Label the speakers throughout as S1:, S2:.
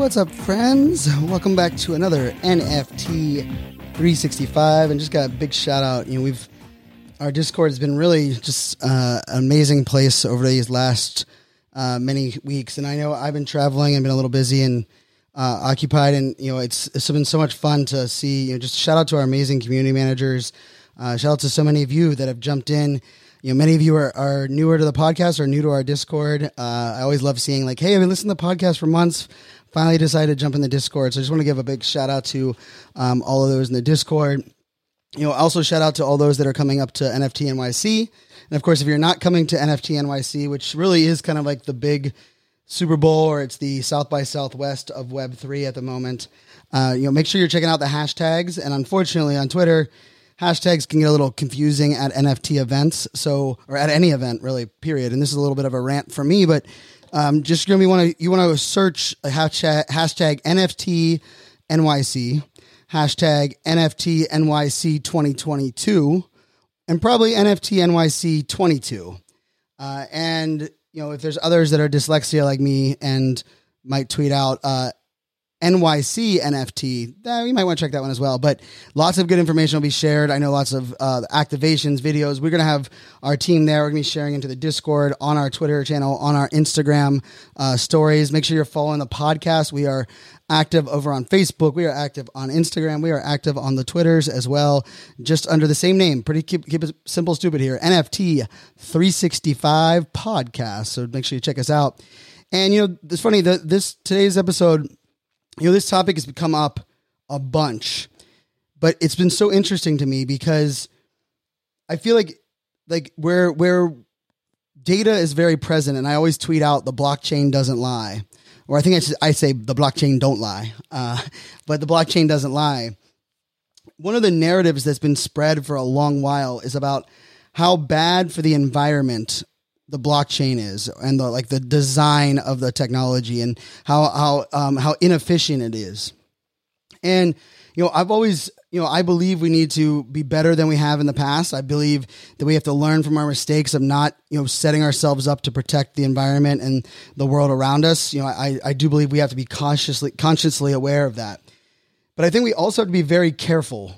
S1: What's up, friends? Welcome back to another NFT 365, and just got a big shout out. You know, we've our Discord has been really just uh, an amazing place over these last uh, many weeks, and I know I've been traveling and been a little busy and uh, occupied, and you know, it's it's been so much fun to see. You know, just shout out to our amazing community managers. Uh, shout out to so many of you that have jumped in. You know, many of you are, are newer to the podcast or new to our Discord. Uh, I always love seeing like, hey, I've been listening to the podcast for months. Finally decided to jump in the Discord. So I just want to give a big shout out to um, all of those in the Discord. You know, also shout out to all those that are coming up to NFT NYC. And of course, if you're not coming to NFT NYC, which really is kind of like the big Super Bowl or it's the South by Southwest of Web3 at the moment, uh, you know, make sure you're checking out the hashtags. And unfortunately, on Twitter, hashtags can get a little confusing at NFT events. So, or at any event, really, period. And this is a little bit of a rant for me, but um, just gonna be want to you want to search a hashtag, hashtag NFT NYC, hashtag NFT NYC 2022, and probably NFT NYC 22. Uh, and you know, if there's others that are dyslexia like me and might tweet out uh, NYC NFT, eh, you might want to check that one as well. But lots of good information will be shared. I know lots of uh, activations, videos. We're going to have our team there. We're going to be sharing into the Discord, on our Twitter channel, on our Instagram uh, stories. Make sure you're following the podcast. We are active over on Facebook. We are active on Instagram. We are active on the Twitters as well, just under the same name. Pretty keep, keep it simple, stupid here. NFT 365 podcast. So make sure you check us out. And you know, it's funny that this today's episode you know, this topic has come up a bunch, but it's been so interesting to me because I feel like like where where data is very present, and I always tweet out the blockchain doesn't lie, or I think I, should, I say the blockchain don't lie, uh, but the blockchain doesn't lie. One of the narratives that's been spread for a long while is about how bad for the environment the blockchain is and the like the design of the technology and how how um, how inefficient it is. And you know, I've always you know I believe we need to be better than we have in the past. I believe that we have to learn from our mistakes of not you know setting ourselves up to protect the environment and the world around us. You know, I I do believe we have to be consciously consciously aware of that. But I think we also have to be very careful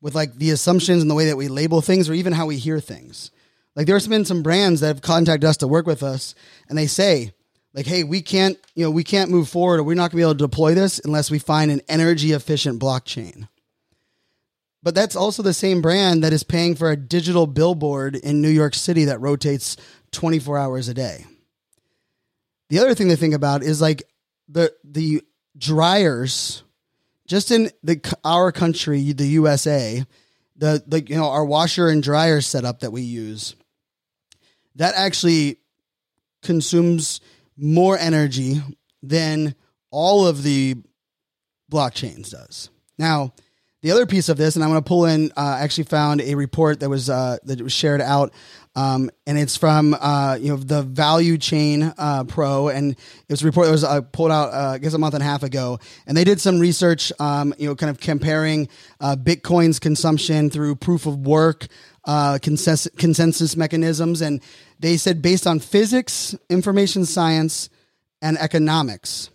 S1: with like the assumptions and the way that we label things or even how we hear things. Like there's been some brands that have contacted us to work with us, and they say, like, hey, we can't, you know, we can't move forward, or we're not gonna be able to deploy this unless we find an energy efficient blockchain. But that's also the same brand that is paying for a digital billboard in New York City that rotates 24 hours a day. The other thing to think about is like the the dryers just in the our country, the USA, the the you know our washer and dryer setup that we use that actually consumes more energy than all of the blockchains does. Now, the other piece of this, and I'm going to pull in, uh, actually found a report that was uh, that was shared out, um, and it's from uh, you know the Value Chain uh, Pro, and it was a report that was uh, pulled out uh, I guess a month and a half ago, and they did some research, um, you know, kind of comparing Bitcoin's consumption through proof of work Uh, consensus, consensus mechanisms, and they said based on physics, information science, and economics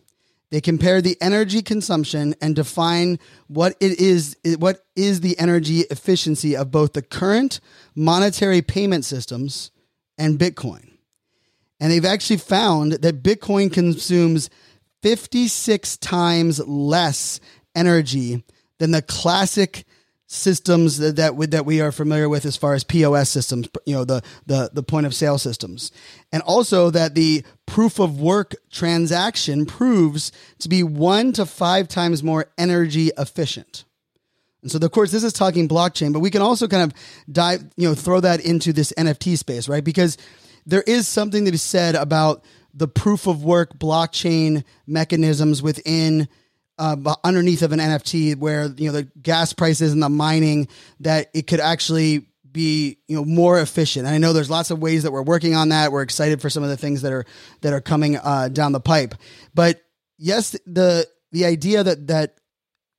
S1: they compare the energy consumption and define what it is what is the energy efficiency of both the current monetary payment systems and Bitcoin. And they've actually found that Bitcoin consumes 56 times less energy than the classic systems that that, we- that we are familiar with as far as POS systems, you know, the the the point of sale systems, and also that the proof of work transaction proves to be one to five times more energy efficient. And so, of course, this is talking blockchain, but we can also kind of dive, you know, throw that into this NFT space, right? Because there is something to be said about the proof of work blockchain mechanisms within uh, underneath of an NFT, where you know the gas prices and the mining that it could actually be you know more efficient. And I know there's lots of ways that we're working on that. We're excited for some of the things that are that are coming uh, down the pipe. But yes, the the idea that that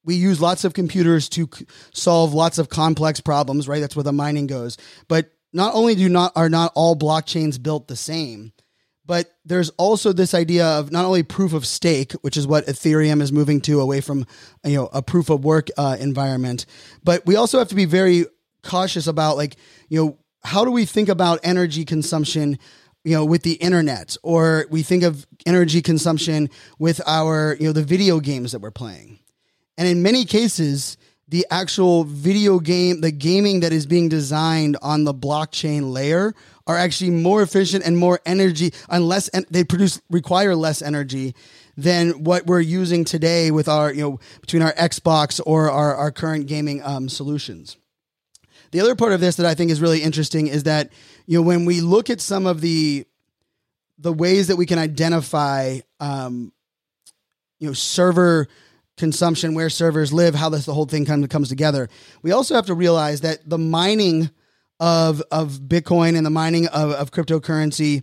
S1: we use lots of computers to c- solve lots of complex problems, right? That's where the mining goes. But not only do not are not all blockchains built the same, but there's also this idea of not only proof of stake, which is what Ethereum is moving to away from, you know, a proof of work uh, environment, but we also have to be very cautious about like, you know, how do we think about energy consumption you know with the internet? Or we think of energy consumption with our you know the video games that we're playing. And in many cases, the actual video game, the gaming that is being designed on the blockchain layer are actually more efficient and more energy and less, and they produce, require less energy than what we're using today with our, you know, between our Xbox or our, our current gaming um, solutions. The other part of this that I think is really interesting is that, you know, when we look at some of the, the ways that we can identify, um, you know, server consumption, where servers live, how this the whole thing kind of comes together. We also have to realize that the mining of of Bitcoin and the mining of, of cryptocurrency,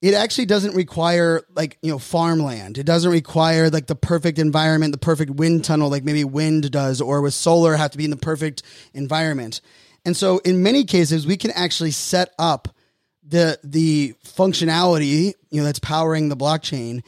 S1: it actually doesn't require like you know farmland. It doesn't require like the perfect environment, the perfect wind tunnel, like maybe wind does, or with solar have to be in the perfect environment. And so, in many cases, we can actually set up the the functionality you know that's powering the blockchain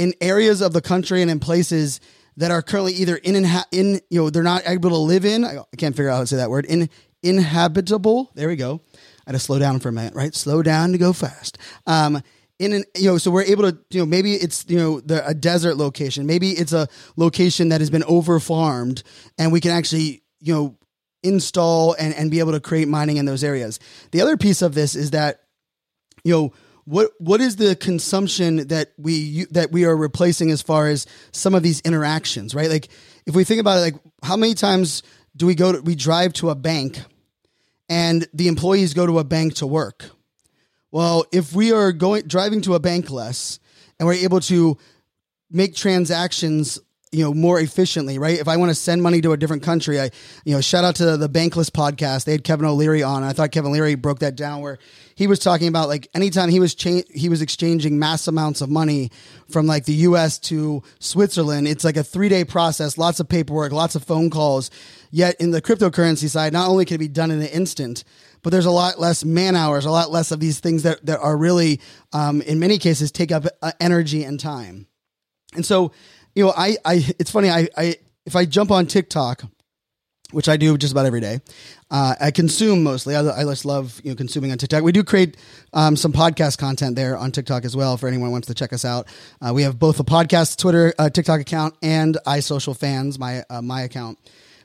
S1: in areas of the country and in places that are currently either in inha- in you know they're not able to live in. I can't figure out how to say that word. In inhabitable. There we go. I had to slow down for a minute, right? Slow down to go fast. Um, in an you know, so we're able to you know maybe it's you know the a desert location, maybe it's a location that has been over farmed, and we can actually you know install and and be able to create mining in those areas. The other piece of this is that you know what what is the consumption that we that we are replacing as far as some of these interactions right? Like if we think about it like how many times do we go to we drive to a bank and the employees go to a bank to work? Well if we are going driving to a bank less and we're able to make transactions you know more efficiently right? If i want to send money to a different country i you know shout out to the bankless podcast. They had kevin o'leary on i thought kevin o'leary broke that down where he was talking about like anytime he was cha- he was exchanging mass amounts of money from like the us to switzerland it's like a three day process lots of paperwork lots of phone calls. Yet in the cryptocurrency side not only can it be done in an instant but there's a lot less man hours a lot less of these things that, that are really um, in many cases take up uh, energy and time. And so, you know, I, I, it's funny. I, I, if I jump on TikTok, which I do just about every day, uh, I consume mostly. I, I just love you know consuming on TikTok. We do create um, some podcast content there on TikTok as well for anyone who wants to check us out. Uh, we have both a podcast Twitter uh, TikTok account and iSocialFanz my uh, my account.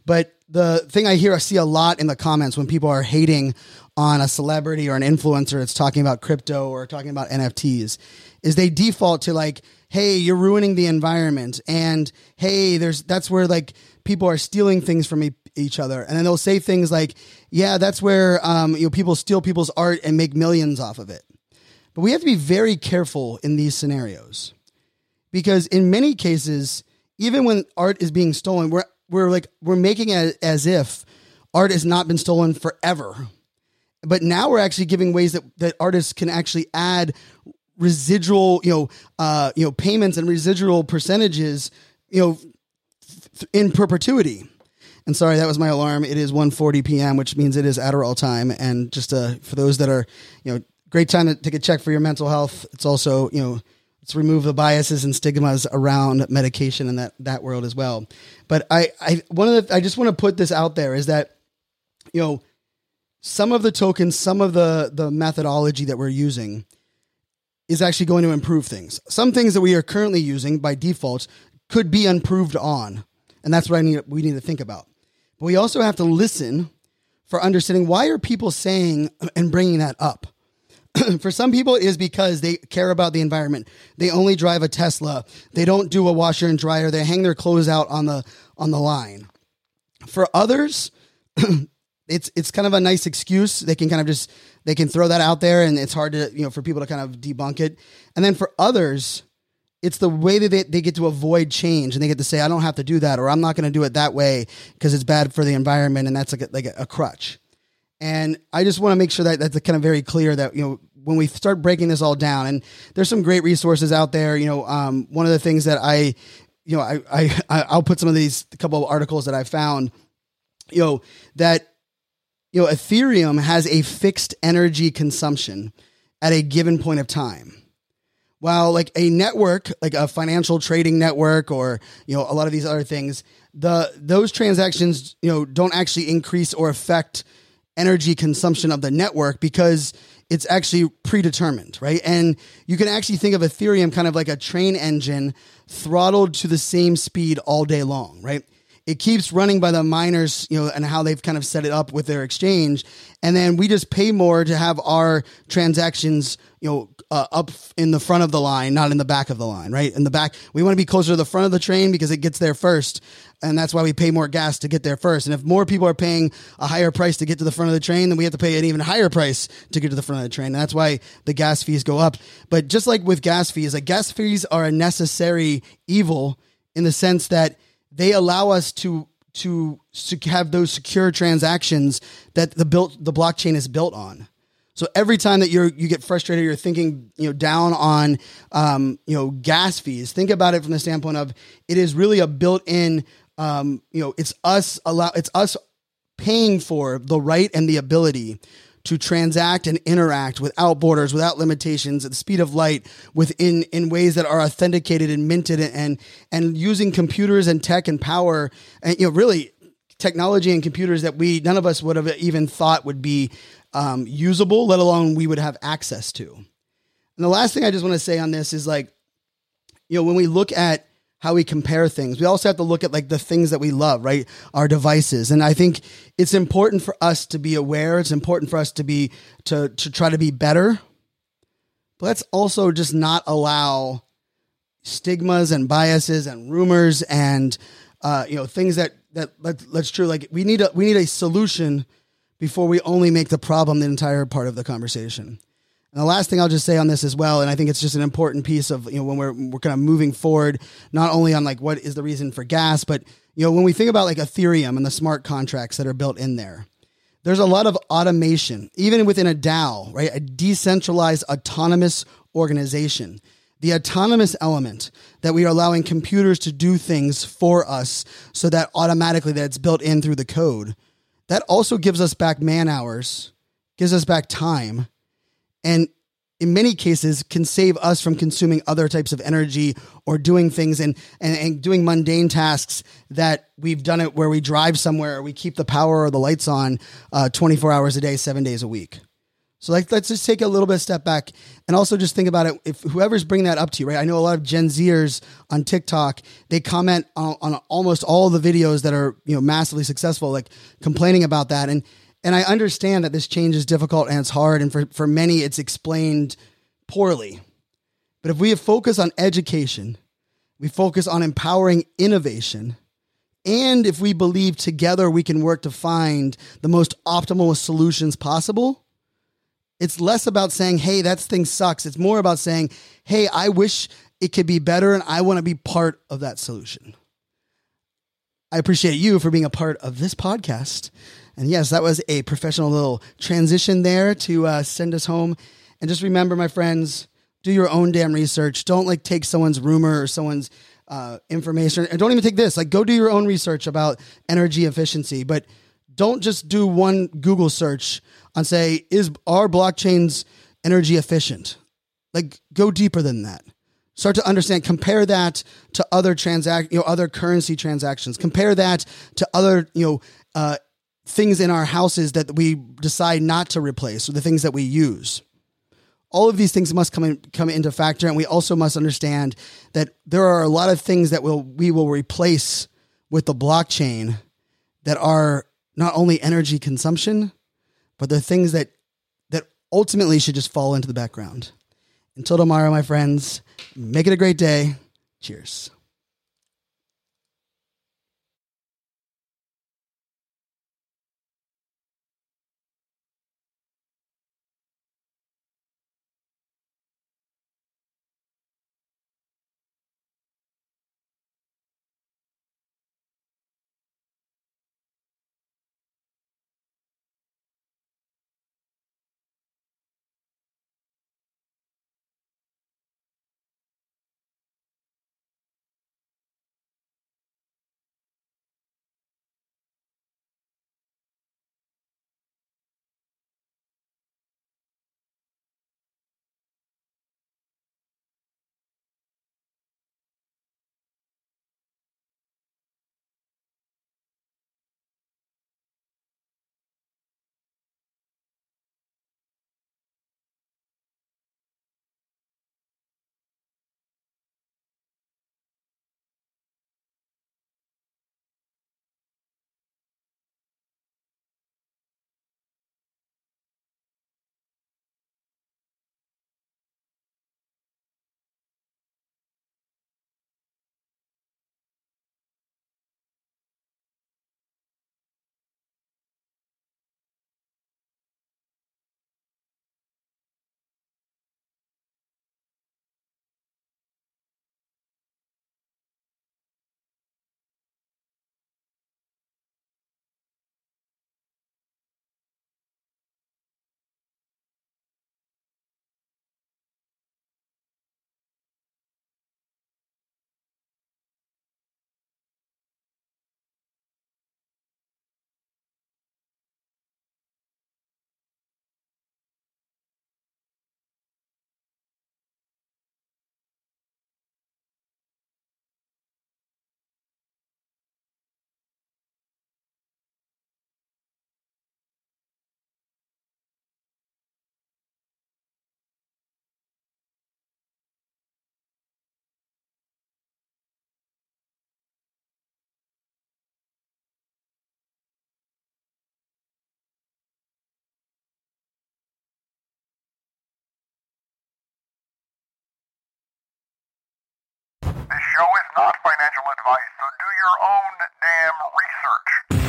S1: But the thing I hear, I see a lot in the comments when people are hating on a celebrity or an influencer that's talking about crypto or talking about NFTs, is they default to like, hey, you're ruining the environment, and hey, there's that's where like people are stealing things from e- each other, and then they'll say things like, yeah, that's where um, you know people steal people's art and make millions off of it. But we have to be very careful in these scenarios because in many cases, even when art is being stolen, we're we're like we're making it as if art has not been stolen forever. But now we're actually giving ways that, that artists can actually add residual, you know, uh, you know, payments and residual percentages, you know, th- in perpetuity. And sorry, that was my alarm. It is 1:40 p.m., which means it is Adderall time. And just uh, for those that are, you know, great time to take a check for your mental health. It's also, you know, let's remove the biases and stigmas around medication in that that world as well. But I, I one of the I just want to put this out there is that, you know, some of the tokens, some of the the methodology that we're using is actually going to improve things. Some things that we are currently using by default could be improved on, and that's what I need we need to think about. but we also have to listen for understanding why are people saying and bringing that up. for some people, it is because they care about the environment. They only drive a Tesla. They don't do a washer and dryer. They hang their clothes out on the on the line. For others, it's it's kind of a nice excuse. They can kind of just they can throw that out there, and it's hard to you know for people to kind of debunk it. And then for others, it's the way that they, they get to avoid change, and they get to say, "I don't have to do that," or "I'm not going to do it that way because it's bad for the environment," and that's like a, like a, crutch. And I just want to make sure that that's kind of very clear that you know when we start breaking this all down, and there's some great resources out there. You know, um, one of the things that I, you know, I, I I'll put some of these couple of articles that I found, you know, that you know, Ethereum has a fixed energy consumption at a given point of time. While like a network, like a financial trading network or, you know, a lot of these other things, the those transactions, you know, don't actually increase or affect energy consumption of the network because it's actually predetermined, right? And you can actually think of Ethereum kind of like a train engine throttled to the same speed all day long, right? It keeps running by the miners, you know, and how they've kind of set it up with their exchange. And then we just pay more to have our transactions, you know, uh, up in the front of the line, not in the back of the line, right? In the back, we want to be closer to the front of the train because it gets there first. And that's why we pay more gas to get there first. And if more people are paying a higher price to get to the front of the train, then we have to pay an even higher price to get to the front of the train. And that's why the gas fees go up. But just like with gas fees, like gas fees are a necessary evil in the sense that they allow us to to have those secure transactions that the built the blockchain is built on. So every time that you're you get frustrated, you're thinking you know down on um, you know gas fees. Think about it from the standpoint of it is really a built-in um, you know it's us allow it's us paying for the right and the ability to transact and interact without borders, without limitations, at the speed of light, within in ways that are authenticated and minted, and and using computers and tech and power, and you know, really technology and computers that we none of us would have even thought would be um, usable, let alone we would have access to. And the last thing I just want to say on this is like, you know, when we look at how we compare things. We also have to look at like the things that we love, right? Our devices. And I think it's important for us to be aware. It's important for us to be to to try to be better. But let's also just not allow stigmas and biases and rumors and uh, you know things that that let, that's true. Like we need a we need a solution before we only make the problem the entire part of the conversation. And the last thing I'll just say on this as well, and I think it's just an important piece of you know when we're we're kind of moving forward, not only on like what is the reason for gas, but you know when we think about like Ethereum and the smart contracts that are built in there, there's a lot of automation, even within a DAO, right? A decentralized autonomous organization. The autonomous element that we are allowing computers to do things for us so that automatically that it's built in through the code. That also gives us back man hours, gives us back time and in many cases can save us from consuming other types of energy or doing things and, and, and, doing mundane tasks that we've done it where we drive somewhere we keep the power or the lights on uh, 24 hours a day seven days a week. So like let's just take a little bit step back and also just think about it. If whoever's bringing that up to you right? I know a lot of gen zers on tiktok they comment on, on almost all the videos that are you know massively successful like complaining about that. And and I understand that this change is difficult and it's hard, and for, for many, it's explained poorly. But if we have focus on education, we focus on empowering innovation, and if we believe together we can work to find the most optimal solutions possible, it's less about saying, hey, that thing sucks. It's more about saying, hey, I wish it could be better and I want to be part of that solution. I appreciate you for being a part of this podcast. And yes, that was a professional little transition there to uh, send us home. And just remember, my friends, do your own damn research. Don't like take someone's rumor or someone's uh, information. And don't even take this. Like, go do your own research about energy efficiency. But don't just do one Google search on say, is our blockchains energy efficient? Like, go deeper than that start to understand compare that to other transact you know other currency transactions compare that to other you know uh, things in our houses that we decide not to replace or the things that we use. All of these things must come in, come into factor, and we also must understand that there are a lot of things that will we will replace with the blockchain that are not only energy consumption, but they're things that that ultimately should just fall into the background. Until tomorrow, my friends, make it a great day. Cheers.
S2: show is not financial advice, so do your own damn research.